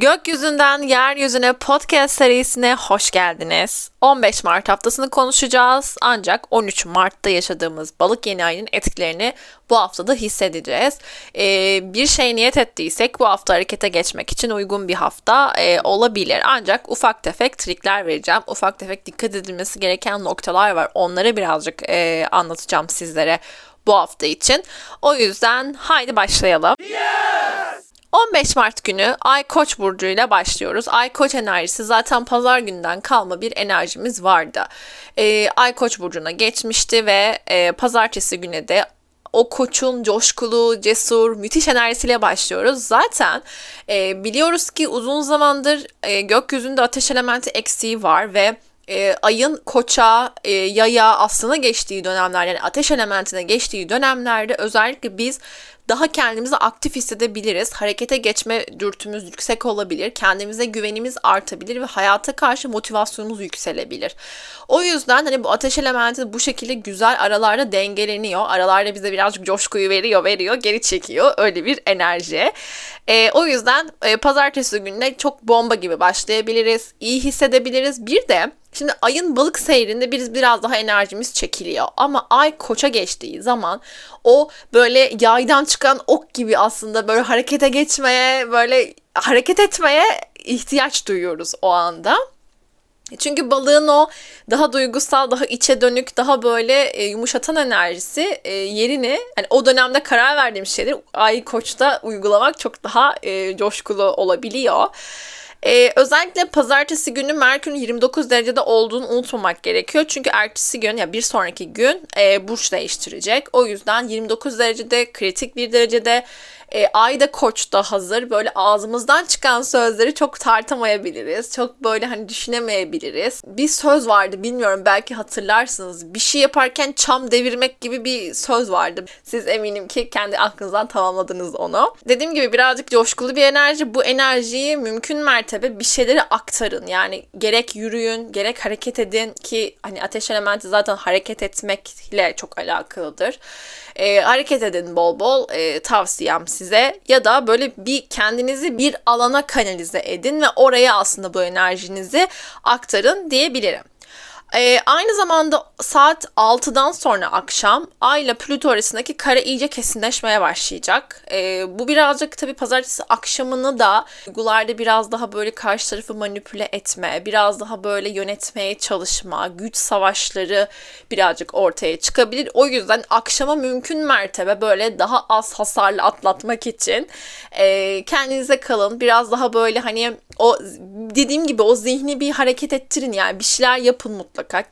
Gökyüzünden Yeryüzüne podcast serisine hoş geldiniz. 15 Mart haftasını konuşacağız ancak 13 Mart'ta yaşadığımız balık yeni ayının etkilerini bu haftada hissedeceğiz. Ee, bir şey niyet ettiysek bu hafta harekete geçmek için uygun bir hafta e, olabilir. Ancak ufak tefek trikler vereceğim. Ufak tefek dikkat edilmesi gereken noktalar var. Onları birazcık e, anlatacağım sizlere bu hafta için. O yüzden haydi başlayalım. Yes! 15 Mart günü Ay Koç burcu ile başlıyoruz. Ay Koç enerjisi zaten pazar günden kalma bir enerjimiz vardı. Ee, Ay Koç burcuna geçmişti ve e, pazartesi günü de o koçun coşkulu, cesur, müthiş enerjisiyle başlıyoruz. Zaten e, biliyoruz ki uzun zamandır e, gökyüzünde ateş elementi eksiği var ve e, ayın koça, e, yaya, aslına geçtiği dönemler yani ateş elementine geçtiği dönemlerde özellikle biz daha kendimizi aktif hissedebiliriz. Harekete geçme dürtümüz yüksek olabilir. Kendimize güvenimiz artabilir ve hayata karşı motivasyonumuz yükselebilir. O yüzden hani bu ateş elementi bu şekilde güzel aralarda dengeleniyor. Aralarda bize birazcık coşkuyu veriyor, veriyor, geri çekiyor. Öyle bir enerji. E, o yüzden e, pazartesi gününe çok bomba gibi başlayabiliriz. iyi hissedebiliriz. Bir de Şimdi ayın balık seyrinde biz biraz daha enerjimiz çekiliyor. Ama ay koça geçtiği zaman o böyle yaydan çıkan ok gibi aslında böyle harekete geçmeye, böyle hareket etmeye ihtiyaç duyuyoruz o anda. Çünkü balığın o daha duygusal, daha içe dönük, daha böyle e, yumuşatan enerjisi e, yerini yani o dönemde karar verdiğim şeyleri ay koçta uygulamak çok daha e, coşkulu olabiliyor. Ee, özellikle pazartesi günü Merkür'ün 29 derecede olduğunu unutmamak gerekiyor. Çünkü ertesi gün ya bir sonraki gün e, burç değiştirecek. O yüzden 29 derecede kritik bir derecede e, ay da koçta hazır. Böyle ağzımızdan çıkan sözleri çok tartamayabiliriz. Çok böyle hani düşünemeyebiliriz. Bir söz vardı bilmiyorum belki hatırlarsınız. Bir şey yaparken çam devirmek gibi bir söz vardı. Siz eminim ki kendi aklınızdan tamamladınız onu. Dediğim gibi birazcık coşkulu bir enerji. Bu enerjiyi mümkün mertebe bir şeyleri aktarın. Yani gerek yürüyün, gerek hareket edin ki hani ateş elementi zaten hareket etmekle çok alakalıdır. E, hareket edin bol bol e, tavsiyem size ya da böyle bir kendinizi bir alana kanalize edin ve oraya aslında bu enerjinizi aktarın diyebilirim. E, aynı zamanda saat 6'dan sonra akşam Ay ile Plüto arasındaki kare iyice kesinleşmeye başlayacak. E, bu birazcık tabii pazartesi akşamını da duygularda biraz daha böyle karşı tarafı manipüle etme, biraz daha böyle yönetmeye çalışma, güç savaşları birazcık ortaya çıkabilir. O yüzden akşama mümkün mertebe böyle daha az hasarlı atlatmak için e, kendinize kalın. Biraz daha böyle hani o dediğim gibi o zihni bir hareket ettirin yani bir şeyler yapın mutlaka.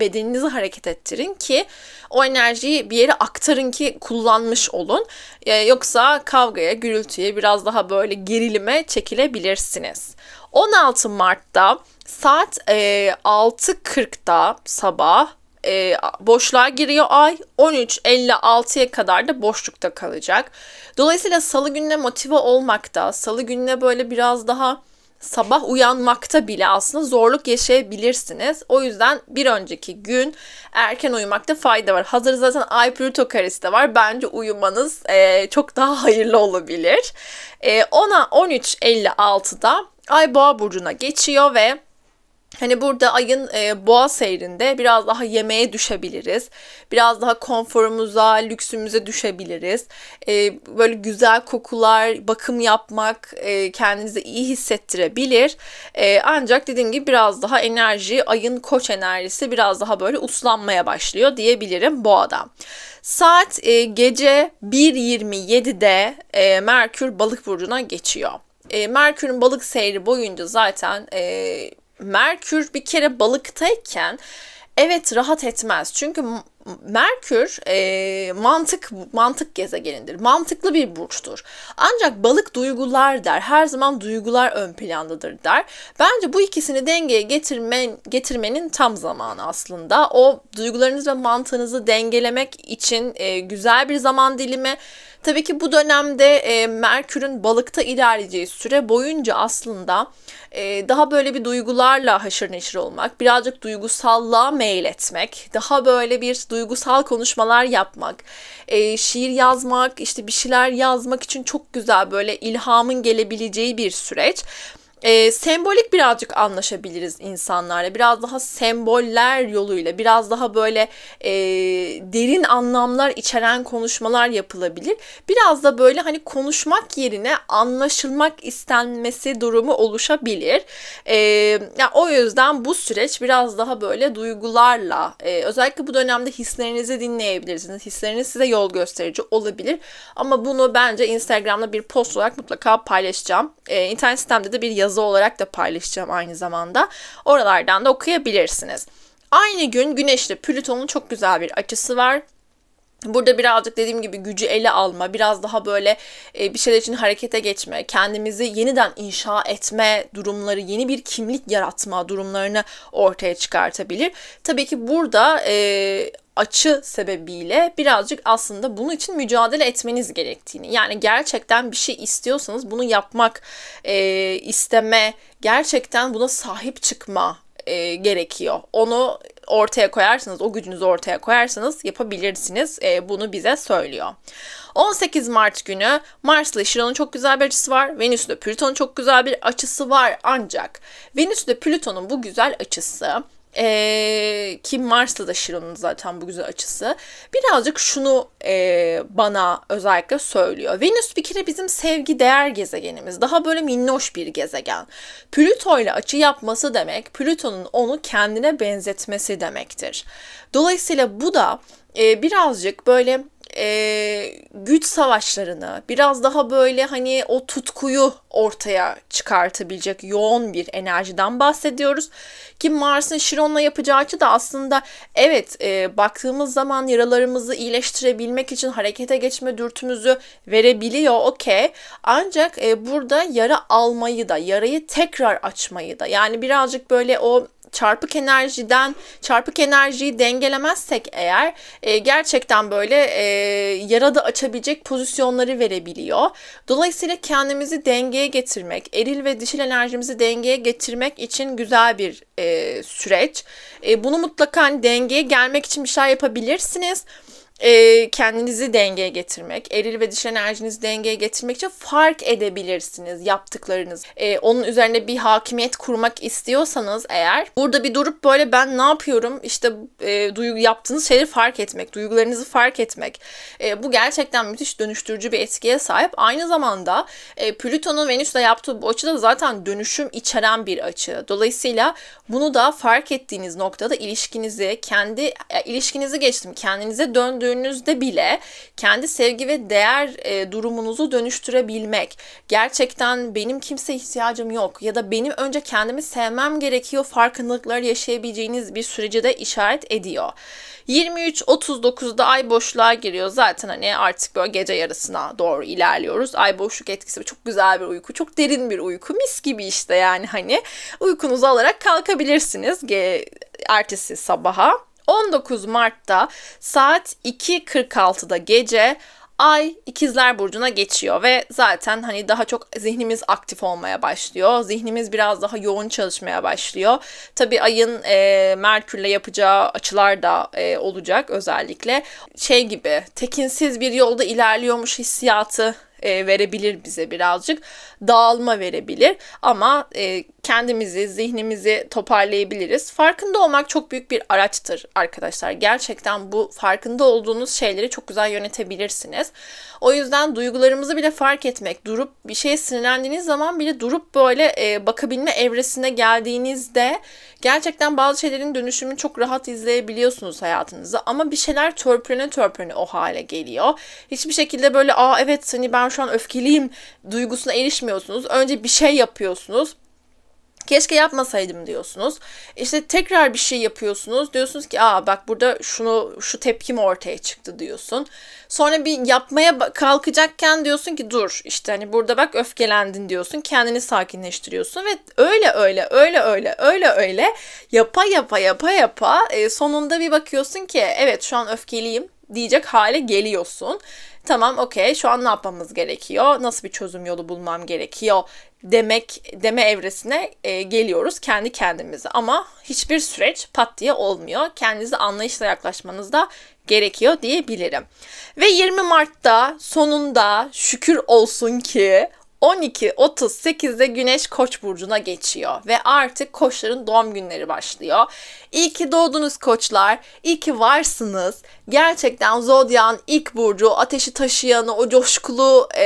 Bedeninizi hareket ettirin ki o enerjiyi bir yere aktarın ki kullanmış olun. Ee, yoksa kavgaya, gürültüye, biraz daha böyle gerilime çekilebilirsiniz. 16 Mart'ta saat e, 6.40'da sabah e, boşluğa giriyor ay. 13.56'ya kadar da boşlukta kalacak. Dolayısıyla salı gününe motive olmakta, salı gününe böyle biraz daha sabah uyanmakta bile aslında zorluk yaşayabilirsiniz. O yüzden bir önceki gün erken uyumakta fayda var. Hazır zaten Ay Plüto karesi de var. Bence uyumanız e, çok daha hayırlı olabilir. E, ona 13.56'da Ay Boğa burcuna geçiyor ve Hani burada ayın e, boğa seyrinde biraz daha yemeğe düşebiliriz. Biraz daha konforumuza, lüksümüze düşebiliriz. E, böyle güzel kokular, bakım yapmak e, kendinizi iyi hissettirebilir. E, ancak dediğim gibi biraz daha enerji, ayın koç enerjisi biraz daha böyle uslanmaya başlıyor diyebilirim boğada. Saat e, gece 1.27'de e, Merkür balık burcuna geçiyor. E, Merkür'ün balık seyri boyunca zaten... E, Merkür bir kere balıktayken evet rahat etmez. Çünkü Merkür e, mantık mantık gezegenidir. Mantıklı bir burçtur. Ancak balık duygular der. Her zaman duygular ön plandadır der. Bence bu ikisini dengeye getirmen, getirmenin tam zamanı aslında. O duygularınız ve mantığınızı dengelemek için e, güzel bir zaman dilimi Tabii ki bu dönemde e, Merkür'ün balıkta ilerleyeceği süre boyunca aslında e, daha böyle bir duygularla haşır neşir olmak, birazcık duygusallığa meyil etmek, daha böyle bir duygusal konuşmalar yapmak, e, şiir yazmak, işte bir şeyler yazmak için çok güzel böyle ilhamın gelebileceği bir süreç e, sembolik birazcık anlaşabiliriz insanlarla. Biraz daha semboller yoluyla, biraz daha böyle e, derin anlamlar içeren konuşmalar yapılabilir. Biraz da böyle hani konuşmak yerine anlaşılmak istenmesi durumu oluşabilir. E, yani o yüzden bu süreç biraz daha böyle duygularla, e, özellikle bu dönemde hislerinizi dinleyebilirsiniz. Hisleriniz size yol gösterici olabilir. Ama bunu bence Instagram'da bir post olarak mutlaka paylaşacağım. E, internet sitemde de bir yazı yazı olarak da paylaşacağım aynı zamanda. Oralardan da okuyabilirsiniz. Aynı gün Güneş'le Plüton'un çok güzel bir açısı var. Burada birazcık dediğim gibi gücü ele alma, biraz daha böyle e, bir şeyler için harekete geçme, kendimizi yeniden inşa etme durumları, yeni bir kimlik yaratma durumlarını ortaya çıkartabilir. Tabii ki burada e, açı sebebiyle birazcık aslında bunun için mücadele etmeniz gerektiğini yani gerçekten bir şey istiyorsanız bunu yapmak e, isteme gerçekten buna sahip çıkma e, gerekiyor. Onu ortaya koyarsanız, o gücünüzü ortaya koyarsanız yapabilirsiniz. E, bunu bize söylüyor. 18 Mart günü Mars ile Şiron'un çok güzel bir açısı var. Venüs ile Plüton'un çok güzel bir açısı var. Ancak Venüs ile Plüton'un bu güzel açısı ee, ki Mars'ta da Şiron'un zaten bu güzel açısı. Birazcık şunu e, bana özellikle söylüyor. Venüs bir kere bizim sevgi değer gezegenimiz. Daha böyle minnoş bir gezegen. Plüto ile açı yapması demek, Plüton'un onu kendine benzetmesi demektir. Dolayısıyla bu da e, birazcık böyle e, güç savaşlarını, biraz daha böyle hani o tutkuyu ortaya çıkartabilecek yoğun bir enerjiden bahsediyoruz. Ki Mars'ın Şiron'la yapacağı açı da aslında evet e, baktığımız zaman yaralarımızı iyileştirebilmek için harekete geçme dürtümüzü verebiliyor okey. Ancak e, burada yara almayı da, yarayı tekrar açmayı da yani birazcık böyle o çarpık enerjiden çarpık enerjiyi dengelemezsek eğer e, gerçekten böyle e, yarada açabilecek pozisyonları verebiliyor. Dolayısıyla kendimizi dengeye getirmek, eril ve dişil enerjimizi dengeye getirmek için güzel bir e, süreç. E, bunu mutlaka hani dengeye gelmek için bir şey yapabilirsiniz e, kendinizi dengeye getirmek, eril ve dişil enerjinizi dengeye getirmek için fark edebilirsiniz yaptıklarınız. E, onun üzerine bir hakimiyet kurmak istiyorsanız eğer burada bir durup böyle ben ne yapıyorum işte e, duygu yaptığınız şeyleri fark etmek, duygularınızı fark etmek. E, bu gerçekten müthiş dönüştürücü bir etkiye sahip. Aynı zamanda e, Plüton'un Venüs'le yaptığı bu açı da zaten dönüşüm içeren bir açı. Dolayısıyla bunu da fark ettiğiniz noktada ilişkinizi, kendi ilişkinizi geçtim, kendinize döndüğünüz dönüştürdüğünüzde bile kendi sevgi ve değer e, durumunuzu dönüştürebilmek. Gerçekten benim kimse ihtiyacım yok ya da benim önce kendimi sevmem gerekiyor farkındalıklar yaşayabileceğiniz bir sürece de işaret ediyor. 23.39'da ay boşluğa giriyor. Zaten hani artık böyle gece yarısına doğru ilerliyoruz. Ay boşluk etkisi çok güzel bir uyku. Çok derin bir uyku. Mis gibi işte yani hani uykunuzu alarak kalkabilirsiniz ertesi sabaha. 19 Mart'ta saat 2.46'da gece Ay ikizler burcuna geçiyor ve zaten hani daha çok zihnimiz aktif olmaya başlıyor. Zihnimiz biraz daha yoğun çalışmaya başlıyor. Tabi ayın e, Merkür'le yapacağı açılar da e, olacak özellikle. Şey gibi tekinsiz bir yolda ilerliyormuş hissiyatı e, verebilir bize birazcık. Dağılma verebilir ama e, kendimizi, zihnimizi toparlayabiliriz. Farkında olmak çok büyük bir araçtır arkadaşlar. Gerçekten bu farkında olduğunuz şeyleri çok güzel yönetebilirsiniz. O yüzden duygularımızı bile fark etmek, durup bir şeye sinirlendiğiniz zaman bile durup böyle e, bakabilme evresine geldiğinizde gerçekten bazı şeylerin dönüşümünü çok rahat izleyebiliyorsunuz hayatınızda. Ama bir şeyler törpülene törpülene o hale geliyor. Hiçbir şekilde böyle aa evet hani ben şu an öfkeliyim duygusuna erişmiyorsunuz. Önce bir şey yapıyorsunuz keşke yapmasaydım diyorsunuz. İşte tekrar bir şey yapıyorsunuz. Diyorsunuz ki aa bak burada şunu şu tepkim ortaya çıktı diyorsun. Sonra bir yapmaya kalkacakken diyorsun ki dur işte hani burada bak öfkelendin diyorsun. Kendini sakinleştiriyorsun ve öyle öyle öyle öyle öyle öyle yapa yapa yapa yapa e, sonunda bir bakıyorsun ki evet şu an öfkeliyim diyecek hale geliyorsun. Tamam okey şu an ne yapmamız gerekiyor? Nasıl bir çözüm yolu bulmam gerekiyor? demek deme evresine e, geliyoruz kendi kendimize ama hiçbir süreç pat diye olmuyor. Kendinize anlayışla yaklaşmanız da gerekiyor diyebilirim. Ve 20 Mart'ta sonunda şükür olsun ki 12.38'de Güneş Koç burcuna geçiyor ve artık koçların doğum günleri başlıyor. İyi ki doğdunuz koçlar, iyi ki varsınız. Gerçekten Zodya'nın ilk burcu, ateşi taşıyanı, o coşkulu e,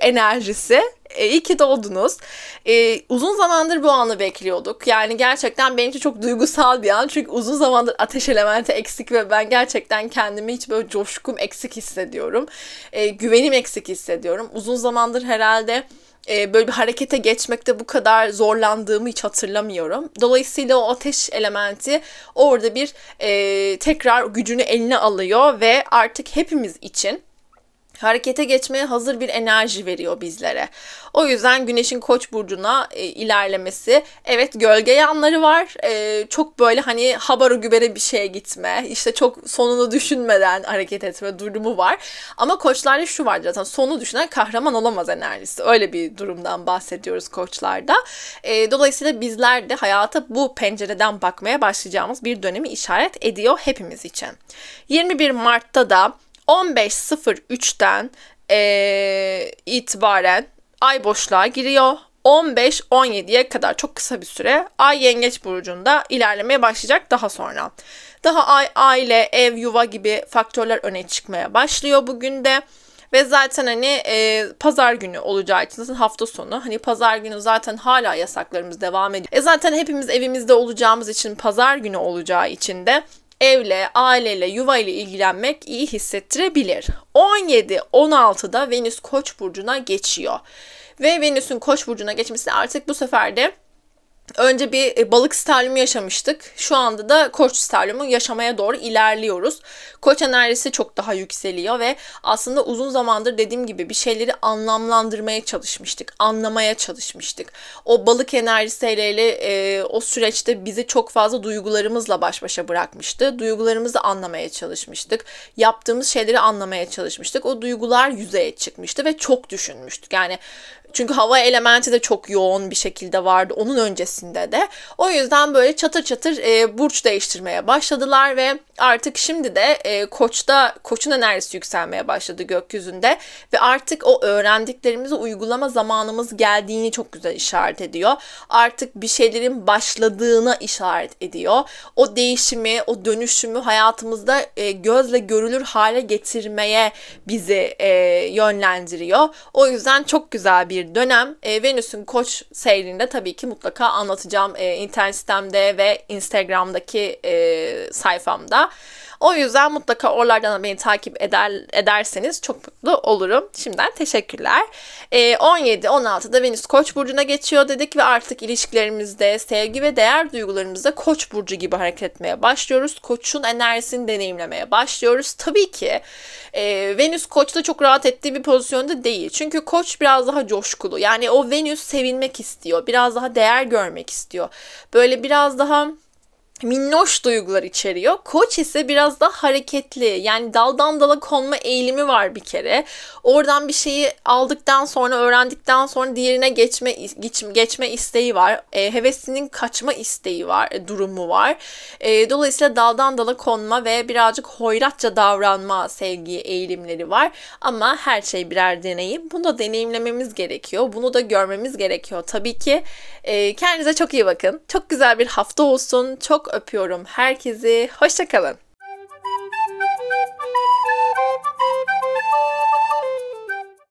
enerjisi e, iyi ki doğdunuz. E, uzun zamandır bu anı bekliyorduk. Yani gerçekten benim için çok duygusal bir an. Çünkü uzun zamandır ateş elementi eksik ve ben gerçekten kendimi hiç böyle coşkum eksik hissediyorum. E, güvenim eksik hissediyorum. Uzun zamandır herhalde e, böyle bir harekete geçmekte bu kadar zorlandığımı hiç hatırlamıyorum. Dolayısıyla o ateş elementi orada bir e, tekrar gücünü eline alıyor ve artık hepimiz için harekete geçmeye hazır bir enerji veriyor bizlere. O yüzden Güneş'in Koç burcuna e, ilerlemesi evet gölge yanları var. E, çok böyle hani habaro gübere bir şeye gitme, işte çok sonunu düşünmeden hareket etme durumu var. Ama koçlarda şu var zaten sonu düşünen kahraman olamaz enerjisi. Öyle bir durumdan bahsediyoruz koçlarda. E, dolayısıyla bizler de hayata bu pencereden bakmaya başlayacağımız bir dönemi işaret ediyor hepimiz için. 21 Mart'ta da 15.03'ten e, itibaren ay boşluğa giriyor. 15-17'ye kadar çok kısa bir süre Ay Yengeç burcunda ilerlemeye başlayacak daha sonra. Daha ay, aile, ev, yuva gibi faktörler öne çıkmaya başlıyor bugün de. Ve zaten hani e, pazar günü olacağı için zaten hafta sonu. Hani pazar günü zaten hala yasaklarımız devam ediyor. E zaten hepimiz evimizde olacağımız için pazar günü olacağı için de evle, aileyle, yuva ile ilgilenmek iyi hissettirebilir. 17-16'da Venüs Koç burcuna geçiyor. Ve Venüs'ün Koç burcuna geçmesi artık bu sefer de Önce bir e, balık sterlimi yaşamıştık. Şu anda da koç sterlimi yaşamaya doğru ilerliyoruz. Koç enerjisi çok daha yükseliyor ve aslında uzun zamandır dediğim gibi bir şeyleri anlamlandırmaya çalışmıştık. Anlamaya çalışmıştık. O balık enerjisiyle e, o süreçte bizi çok fazla duygularımızla baş başa bırakmıştı. Duygularımızı anlamaya çalışmıştık. Yaptığımız şeyleri anlamaya çalışmıştık. O duygular yüzeye çıkmıştı ve çok düşünmüştük. Yani çünkü hava elementi de çok yoğun bir şekilde vardı onun öncesinde de. O yüzden böyle çatır çatır e, burç değiştirmeye başladılar ve artık şimdi de e, koçta koçun enerjisi yükselmeye başladı gökyüzünde ve artık o öğrendiklerimizi uygulama zamanımız geldiğini çok güzel işaret ediyor. Artık bir şeylerin başladığına işaret ediyor. O değişimi, o dönüşümü hayatımızda e, gözle görülür hale getirmeye bizi e, yönlendiriyor. O yüzden çok güzel bir dönem. E, Venüs'ün koç seyrinde tabii ki mutlaka anlatacağım e, internet sitemde ve Instagram'daki e, sayfamda. O yüzden mutlaka oralardan beni takip eder, ederseniz çok mutlu olurum. Şimdiden teşekkürler. E, 17-16'da Venüs Koç burcuna geçiyor dedik ve artık ilişkilerimizde sevgi ve değer duygularımızda Koç burcu gibi hareket etmeye başlıyoruz. Koç'un enerjisini deneyimlemeye başlıyoruz. Tabii ki e, Venüs Koç'ta çok rahat ettiği bir pozisyonda değil. Çünkü Koç biraz daha coşkulu. Yani o Venüs sevilmek istiyor. Biraz daha değer görmek istiyor. Böyle biraz daha minnoş duygular içeriyor. Koç ise biraz daha hareketli. Yani daldan dala konma eğilimi var bir kere. Oradan bir şeyi aldıktan sonra, öğrendikten sonra diğerine geçme geç, geçme isteği var. E, hevesinin kaçma isteği var, e, durumu var. E, dolayısıyla daldan dala konma ve birazcık hoyratça davranma sevgi eğilimleri var. Ama her şey birer deneyim. Bunu da deneyimlememiz gerekiyor. Bunu da görmemiz gerekiyor. Tabii ki e, kendinize çok iyi bakın. Çok güzel bir hafta olsun. Çok öpüyorum herkesi. Hoşçakalın.